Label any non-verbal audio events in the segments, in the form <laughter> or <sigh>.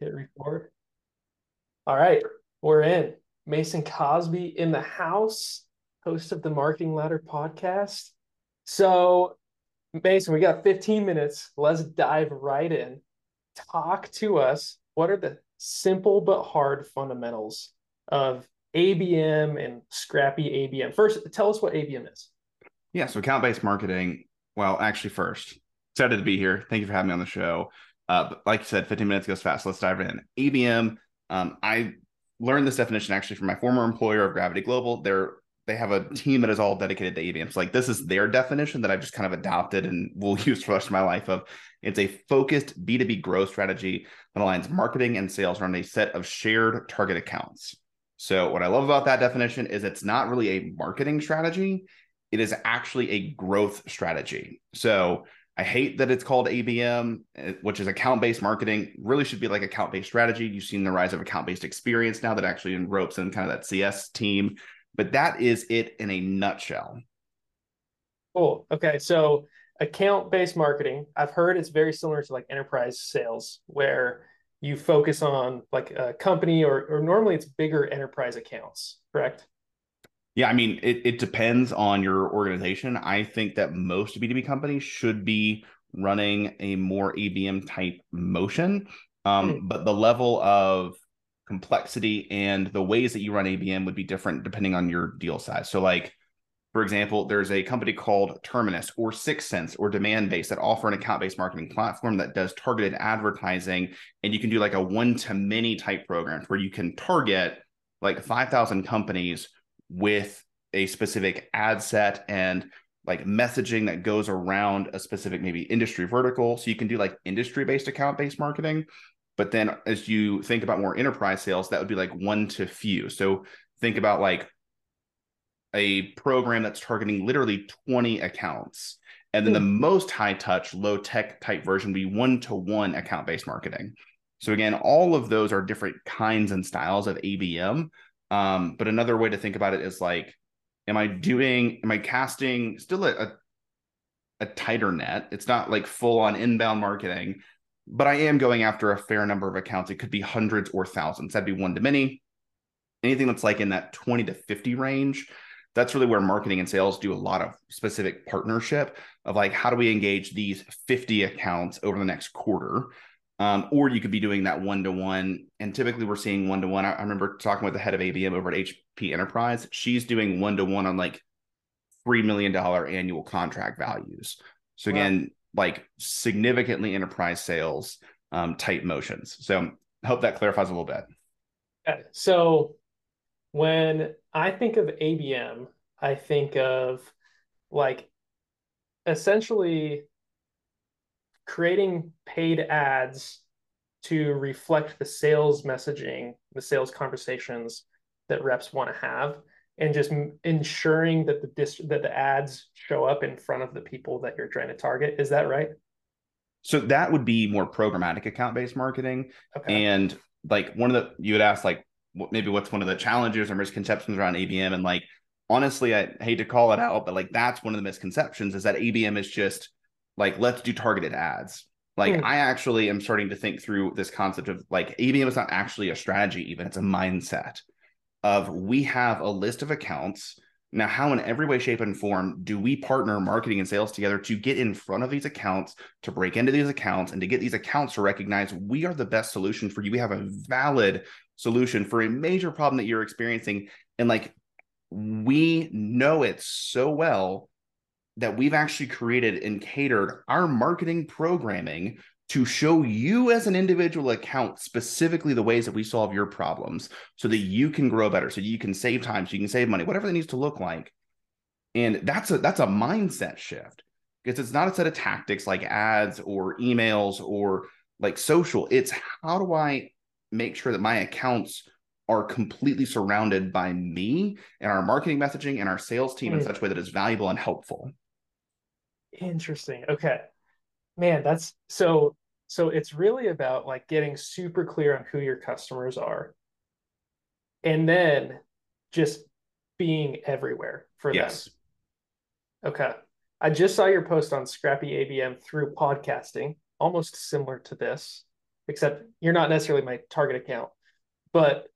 Hit record. All right, we're in. Mason Cosby in the house, host of the Marketing Ladder podcast. So, Mason, we got 15 minutes. Let's dive right in. Talk to us. What are the simple but hard fundamentals of ABM and scrappy ABM? First, tell us what ABM is. Yeah, so account based marketing. Well, actually, first, excited to be here. Thank you for having me on the show. Uh, but like you said, 15 minutes goes fast. Let's dive in. ABM. Um, I learned this definition actually from my former employer of Gravity Global. They're they have a team that is all dedicated to ABM. So like this is their definition that I've just kind of adopted and will <laughs> use for the rest of my life. Of it's a focused B2B growth strategy that aligns marketing and sales around a set of shared target accounts. So what I love about that definition is it's not really a marketing strategy. It is actually a growth strategy. So I hate that it's called ABM, eh, which is account based marketing. Really should be like account based strategy. You've seen the rise of account based experience now that actually enropes in kind of that CS team. But that is it in a nutshell. Cool. Okay. So account based marketing, I've heard it's very similar to like enterprise sales, where you focus on like a company or, or normally it's bigger enterprise accounts, correct? Yeah, I mean, it, it depends on your organization. I think that most B2B companies should be running a more ABM type motion. Um, mm. But the level of complexity and the ways that you run ABM would be different depending on your deal size. So, like, for example, there's a company called Terminus or 6sense or Demandbase that offer an account based marketing platform that does targeted advertising. And you can do like a one to many type program where you can target like 5,000 companies with a specific ad set and like messaging that goes around a specific maybe industry vertical. So you can do like industry based account based marketing. But then as you think about more enterprise sales, that would be like one to few. So think about like a program that's targeting literally 20 accounts. And then the hmm. most high touch, low tech type version would be one to one account based marketing. So again, all of those are different kinds and styles of ABM. Um, but another way to think about it is like, am I doing, am I casting still a, a, a tighter net? It's not like full on inbound marketing, but I am going after a fair number of accounts. It could be hundreds or thousands. That'd be one to many. Anything that's like in that 20 to 50 range, that's really where marketing and sales do a lot of specific partnership of like, how do we engage these 50 accounts over the next quarter? Um, or you could be doing that one to one. And typically we're seeing one to one. I remember talking with the head of ABM over at HP Enterprise. She's doing one to one on like $3 million annual contract values. So again, wow. like significantly enterprise sales um, type motions. So hope that clarifies a little bit. So when I think of ABM, I think of like essentially creating paid ads to reflect the sales messaging, the sales conversations that reps want to have, and just ensuring that the dist- that the ads show up in front of the people that you're trying to target. Is that right? So that would be more programmatic account based marketing, okay. and like one of the you would ask like what, maybe what's one of the challenges or misconceptions around ABM, and like honestly, I hate to call it out, but like that's one of the misconceptions is that ABM is just like let's do targeted ads. Like mm. i actually am starting to think through this concept of like abm is not actually a strategy even it's a mindset of we have a list of accounts. Now how in every way shape and form do we partner marketing and sales together to get in front of these accounts to break into these accounts and to get these accounts to recognize we are the best solution for you? We have a valid solution for a major problem that you're experiencing. And like we know it so well that we've actually created and catered our marketing programming to show you as an individual account specifically the ways that we solve your problems so that you can grow better so you can save time so you can save money whatever that needs to look like. And that's a that's a mindset shift. Because it's not a set of tactics like ads or emails or like social. It's how do i make sure that my accounts are completely surrounded by me and our marketing messaging and our sales team mm. in such a way that is valuable and helpful Interesting. Okay. Man, that's so so it's really about like getting super clear on who your customers are and then just being everywhere for yes. them. Okay. I just saw your post on Scrappy ABM through podcasting, almost similar to this. except you're not necessarily my target account. But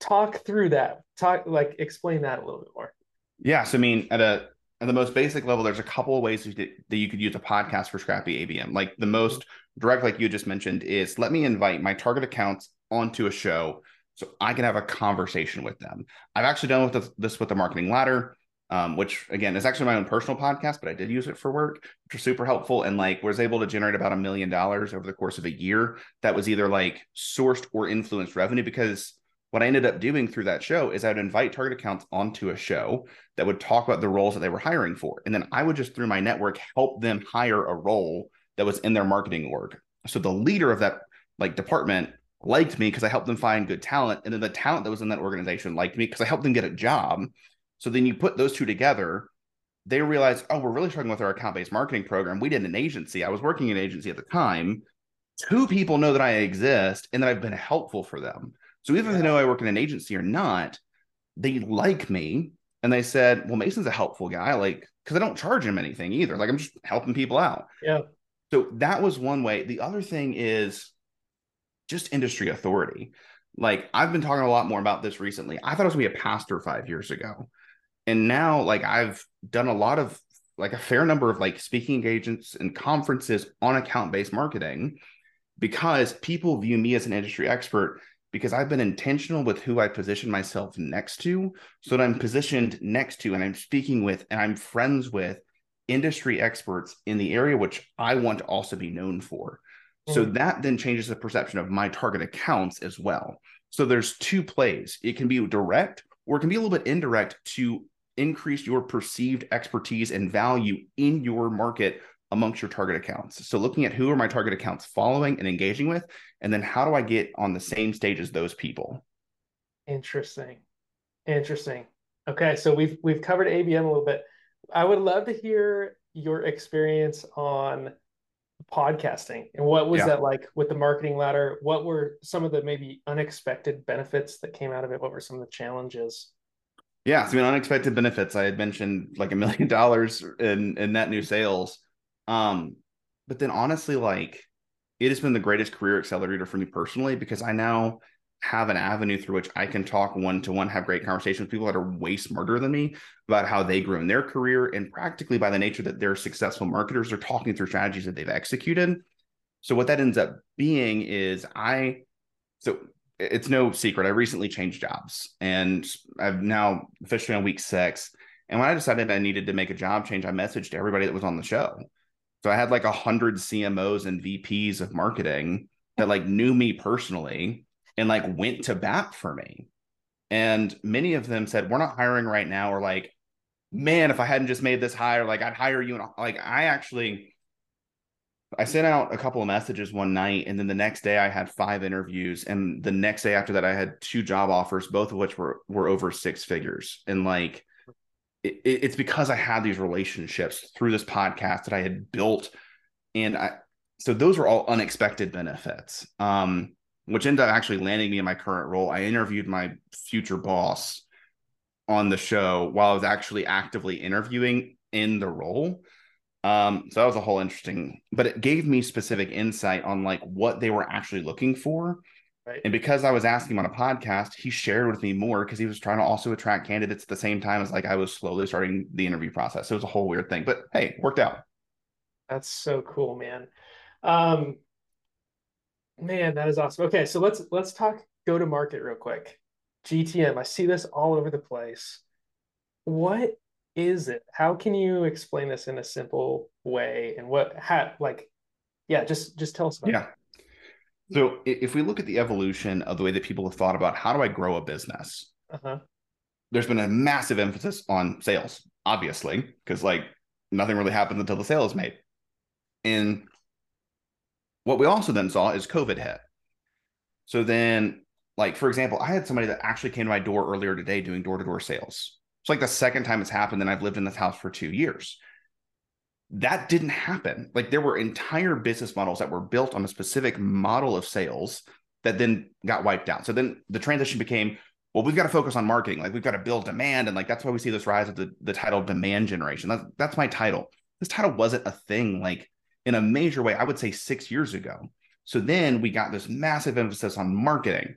talk through that. Talk like explain that a little bit more. Yeah, so I mean, at a at the most basic level, there's a couple of ways that you could use a podcast for Scrappy ABM. Like the most direct, like you just mentioned, is let me invite my target accounts onto a show so I can have a conversation with them. I've actually done with this with the marketing ladder, um, which again is actually my own personal podcast, but I did use it for work, which was super helpful. And like was able to generate about a million dollars over the course of a year. That was either like sourced or influenced revenue because what I ended up doing through that show is I would invite target accounts onto a show that would talk about the roles that they were hiring for. And then I would just through my network help them hire a role that was in their marketing org. So the leader of that like department liked me because I helped them find good talent. And then the talent that was in that organization liked me because I helped them get a job. So then you put those two together, they realize, oh, we're really struggling with our account-based marketing program. We did an agency. I was working in an agency at the time. Two people know that I exist and that I've been helpful for them. So even if they know I work in an agency or not, they like me. And they said, well, Mason's a helpful guy. Like, because I don't charge him anything either. Like I'm just helping people out. Yeah. So that was one way. The other thing is just industry authority. Like I've been talking a lot more about this recently. I thought I was gonna be a pastor five years ago. And now like I've done a lot of like a fair number of like speaking engagements and conferences on account-based marketing because people view me as an industry expert because I've been intentional with who I position myself next to so that I'm positioned next to and I'm speaking with and I'm friends with industry experts in the area which I want to also be known for. Mm-hmm. So that then changes the perception of my target accounts as well. So there's two plays. It can be direct or it can be a little bit indirect to increase your perceived expertise and value in your market amongst your target accounts. So looking at who are my target accounts following and engaging with, and then how do I get on the same stage as those people? Interesting. Interesting. Okay, so we've we've covered ABM a little bit. I would love to hear your experience on podcasting and what was yeah. that like with the marketing ladder what were some of the maybe unexpected benefits that came out of it what were some of the challenges yeah so I mean, unexpected benefits i had mentioned like a million dollars in in net new sales um but then honestly like it has been the greatest career accelerator for me personally because i now have an avenue through which I can talk one to one, have great conversations with people that are way smarter than me about how they grew in their career. And practically by the nature that they're successful marketers, they're talking through strategies that they've executed. So what that ends up being is I, so it's no secret. I recently changed jobs and I've now officially on week six. And when I decided I needed to make a job change, I messaged everybody that was on the show. So I had like a hundred CMOs and VPs of marketing that like knew me personally and like went to bat for me. And many of them said, We're not hiring right now, or like, man, if I hadn't just made this hire, like I'd hire you. And like, I actually, I sent out a couple of messages one night, and then the next day I had five interviews, and the next day after that I had two job offers, both of which were were over six figures. And like, it, it's because I had these relationships through this podcast that I had built, and I so those were all unexpected benefits. Um, which ended up actually landing me in my current role. I interviewed my future boss on the show while I was actually actively interviewing in the role. Um, so that was a whole interesting, but it gave me specific insight on like what they were actually looking for. Right. And because I was asking him on a podcast, he shared with me more because he was trying to also attract candidates at the same time as like I was slowly starting the interview process. So it was a whole weird thing, but hey, worked out. That's so cool, man. Um, Man, that is awesome. Okay, so let's let's talk go to market real quick. GTM, I see this all over the place. What is it? How can you explain this in a simple way? And what how like yeah, just just tell us about it. yeah. It. So if we look at the evolution of the way that people have thought about how do I grow a business, uh-huh. there's been a massive emphasis on sales, obviously, because like nothing really happens until the sale is made. And what we also then saw is COVID hit. So then, like for example, I had somebody that actually came to my door earlier today doing door to door sales. It's like the second time it's happened, and I've lived in this house for two years. That didn't happen. Like there were entire business models that were built on a specific model of sales that then got wiped out. So then the transition became, well, we've got to focus on marketing. Like we've got to build demand. And like that's why we see this rise of the, the title demand generation. That's that's my title. This title wasn't a thing like in a major way, I would say six years ago. So then we got this massive emphasis on marketing.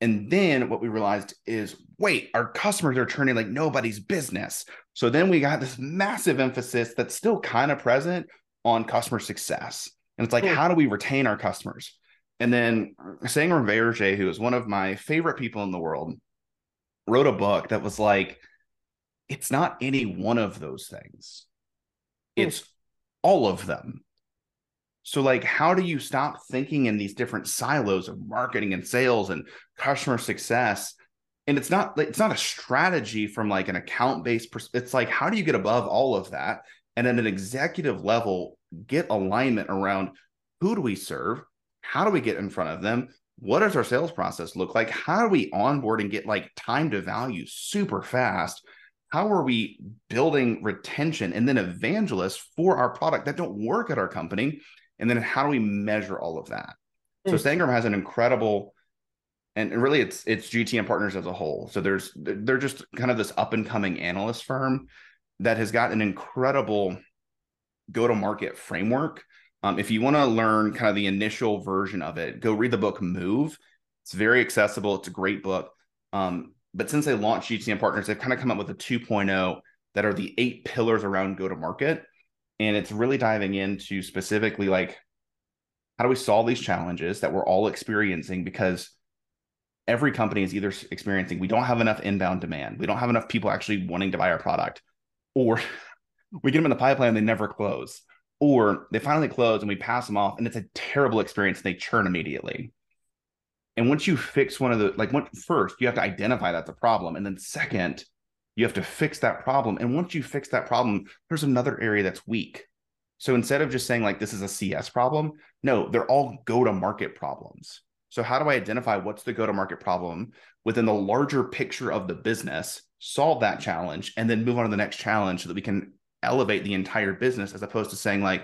And then what we realized is wait, our customers are turning like nobody's business. So then we got this massive emphasis that's still kind of present on customer success. And it's like, how do we retain our customers? And then Sangram Vajre, who is one of my favorite people in the world, wrote a book that was like, it's not any one of those things, hmm. it's all of them. So, like, how do you stop thinking in these different silos of marketing and sales and customer success? And it's not it's not a strategy from like an account based. Pers- it's like how do you get above all of that? And at an executive level get alignment around who do we serve, how do we get in front of them, what does our sales process look like, how do we onboard and get like time to value super fast, how are we building retention and then evangelists for our product that don't work at our company and then how do we measure all of that? So hmm. Sangram has an incredible and really it's it's GTM partners as a whole. So there's they're just kind of this up and coming analyst firm that has got an incredible go to market framework. Um, if you want to learn kind of the initial version of it, go read the book Move. It's very accessible. It's a great book. Um, but since they launched GTM partners, they've kind of come up with a 2.0 that are the eight pillars around go to market and it's really diving into specifically like how do we solve these challenges that we're all experiencing? Because every company is either experiencing we don't have enough inbound demand we don't have enough people actually wanting to buy our product or <laughs> we get them in the pipeline and they never close or they finally close and we pass them off and it's a terrible experience and they churn immediately. And once you fix one of the like first you have to identify that's a problem. And then second you have to fix that problem. And once you fix that problem, there's another area that's weak. So instead of just saying like this is a CS problem, no, they're all go to market problems. So how do I identify what's the go to market problem within the larger picture of the business, solve that challenge, and then move on to the next challenge so that we can elevate the entire business as opposed to saying like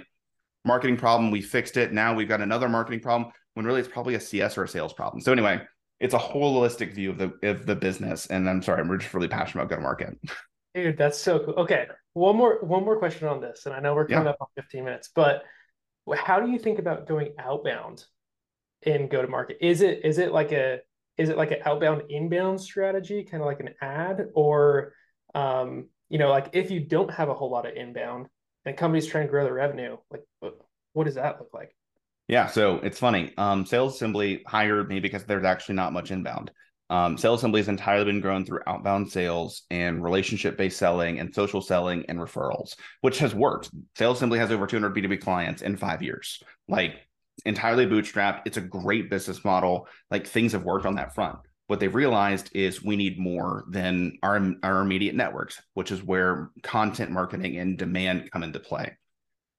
marketing problem, we fixed it. Now we've got another marketing problem when really it's probably a CS or a sales problem. So anyway, it's a holistic view of the of the business. And I'm sorry, I'm just really passionate about go to market. <laughs> Dude, that's so cool. Okay, one more one more question on this, and I know we're coming yeah. up on 15 minutes, but how do you think about going outbound in go to market? Is it is it like a is it like an outbound inbound strategy, kind of like an ad, or um, you know, like if you don't have a whole lot of inbound and companies trying to grow their revenue, like what does that look like? Yeah, so it's funny. Um, Sales Assembly hired me because there's actually not much inbound. Um, Sales Assembly has entirely been grown through outbound sales and relationship based selling and social selling and referrals, which has worked. Sales Assembly has over 200 B2B clients in five years, like entirely bootstrapped. It's a great business model. Like things have worked on that front. What they've realized is we need more than our, our immediate networks, which is where content marketing and demand come into play.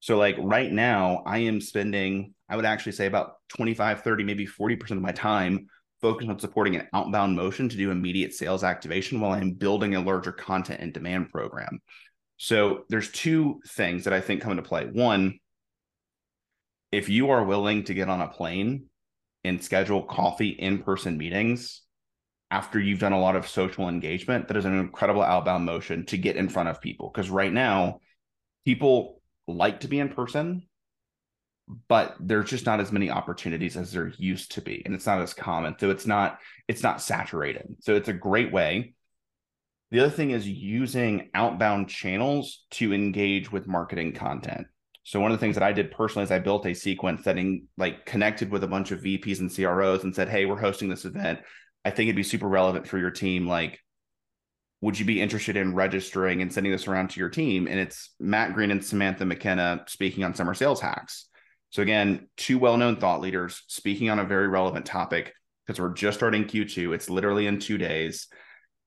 So, like right now, I am spending I would actually say about 25, 30, maybe 40% of my time focused on supporting an outbound motion to do immediate sales activation while I'm building a larger content and demand program. So there's two things that I think come into play. One, if you are willing to get on a plane and schedule coffee in-person meetings after you've done a lot of social engagement, that is an incredible outbound motion to get in front of people. Because right now, people like to be in person but there's just not as many opportunities as there used to be and it's not as common. So it's not it's not saturated. So it's a great way. The other thing is using outbound channels to engage with marketing content. So one of the things that i did personally is i built a sequence that in, like connected with a bunch of vps and cros and said hey we're hosting this event. I think it'd be super relevant for your team. Like would you be interested in registering and sending this around to your team? And it's matt green and samantha mckenna speaking on summer sales hacks so again, two well-known thought leaders speaking on a very relevant topic because we're just starting Q2. It's literally in two days.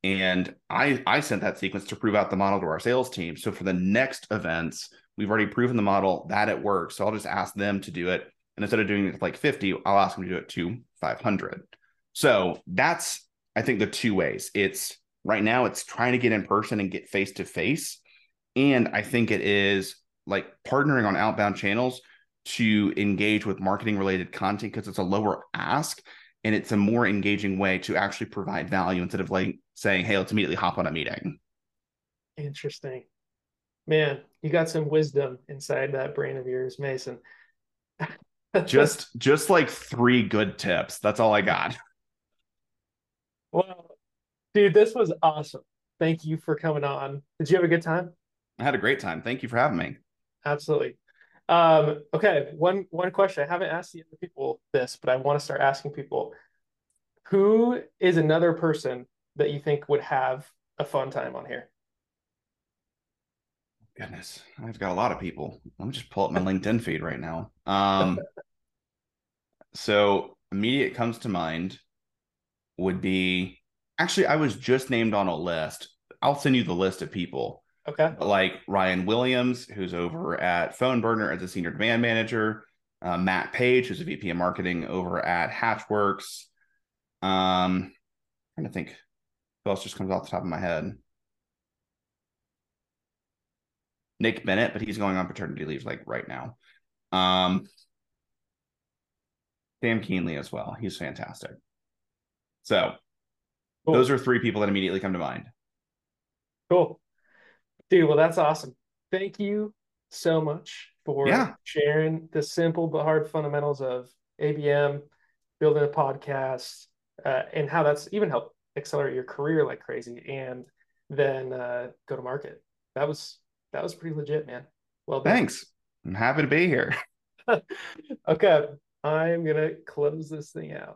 And I I sent that sequence to prove out the model to our sales team. So for the next events, we've already proven the model that it works. So I'll just ask them to do it. And instead of doing it like 50, I'll ask them to do it to 500. So that's, I think, the two ways. It's right now, it's trying to get in person and get face to face. And I think it is like partnering on outbound channels to engage with marketing related content because it's a lower ask and it's a more engaging way to actually provide value instead of like saying, hey, let's immediately hop on a meeting. Interesting. Man, you got some wisdom inside that brain of yours, Mason. <laughs> just just like three good tips. That's all I got. Well, dude, this was awesome. Thank you for coming on. Did you have a good time? I had a great time. Thank you for having me. Absolutely. Um, okay, one one question. I haven't asked the other people this, but I want to start asking people who is another person that you think would have a fun time on here? Goodness, I've got a lot of people. Let me just pull up my LinkedIn feed right now. Um, <laughs> so immediate comes to mind would be actually I was just named on a list. I'll send you the list of people. Okay. Like Ryan Williams, who's over at Phone Burner as a senior demand manager. Uh, Matt Page, who's a VP of marketing over at Hatchworks. Um, I'm trying to think who else just comes off the top of my head. Nick Bennett, but he's going on paternity leave like right now. Um, Sam Kuehnle as well. He's fantastic. So cool. those are three people that immediately come to mind. Cool. Dude, well, that's awesome. Thank you so much for yeah. sharing the simple but hard fundamentals of ABM, building a podcast, uh, and how that's even helped accelerate your career like crazy and then uh, go to market. That was that was pretty legit, man. Well, done. thanks. I'm happy to be here. <laughs> okay, I'm gonna close this thing out.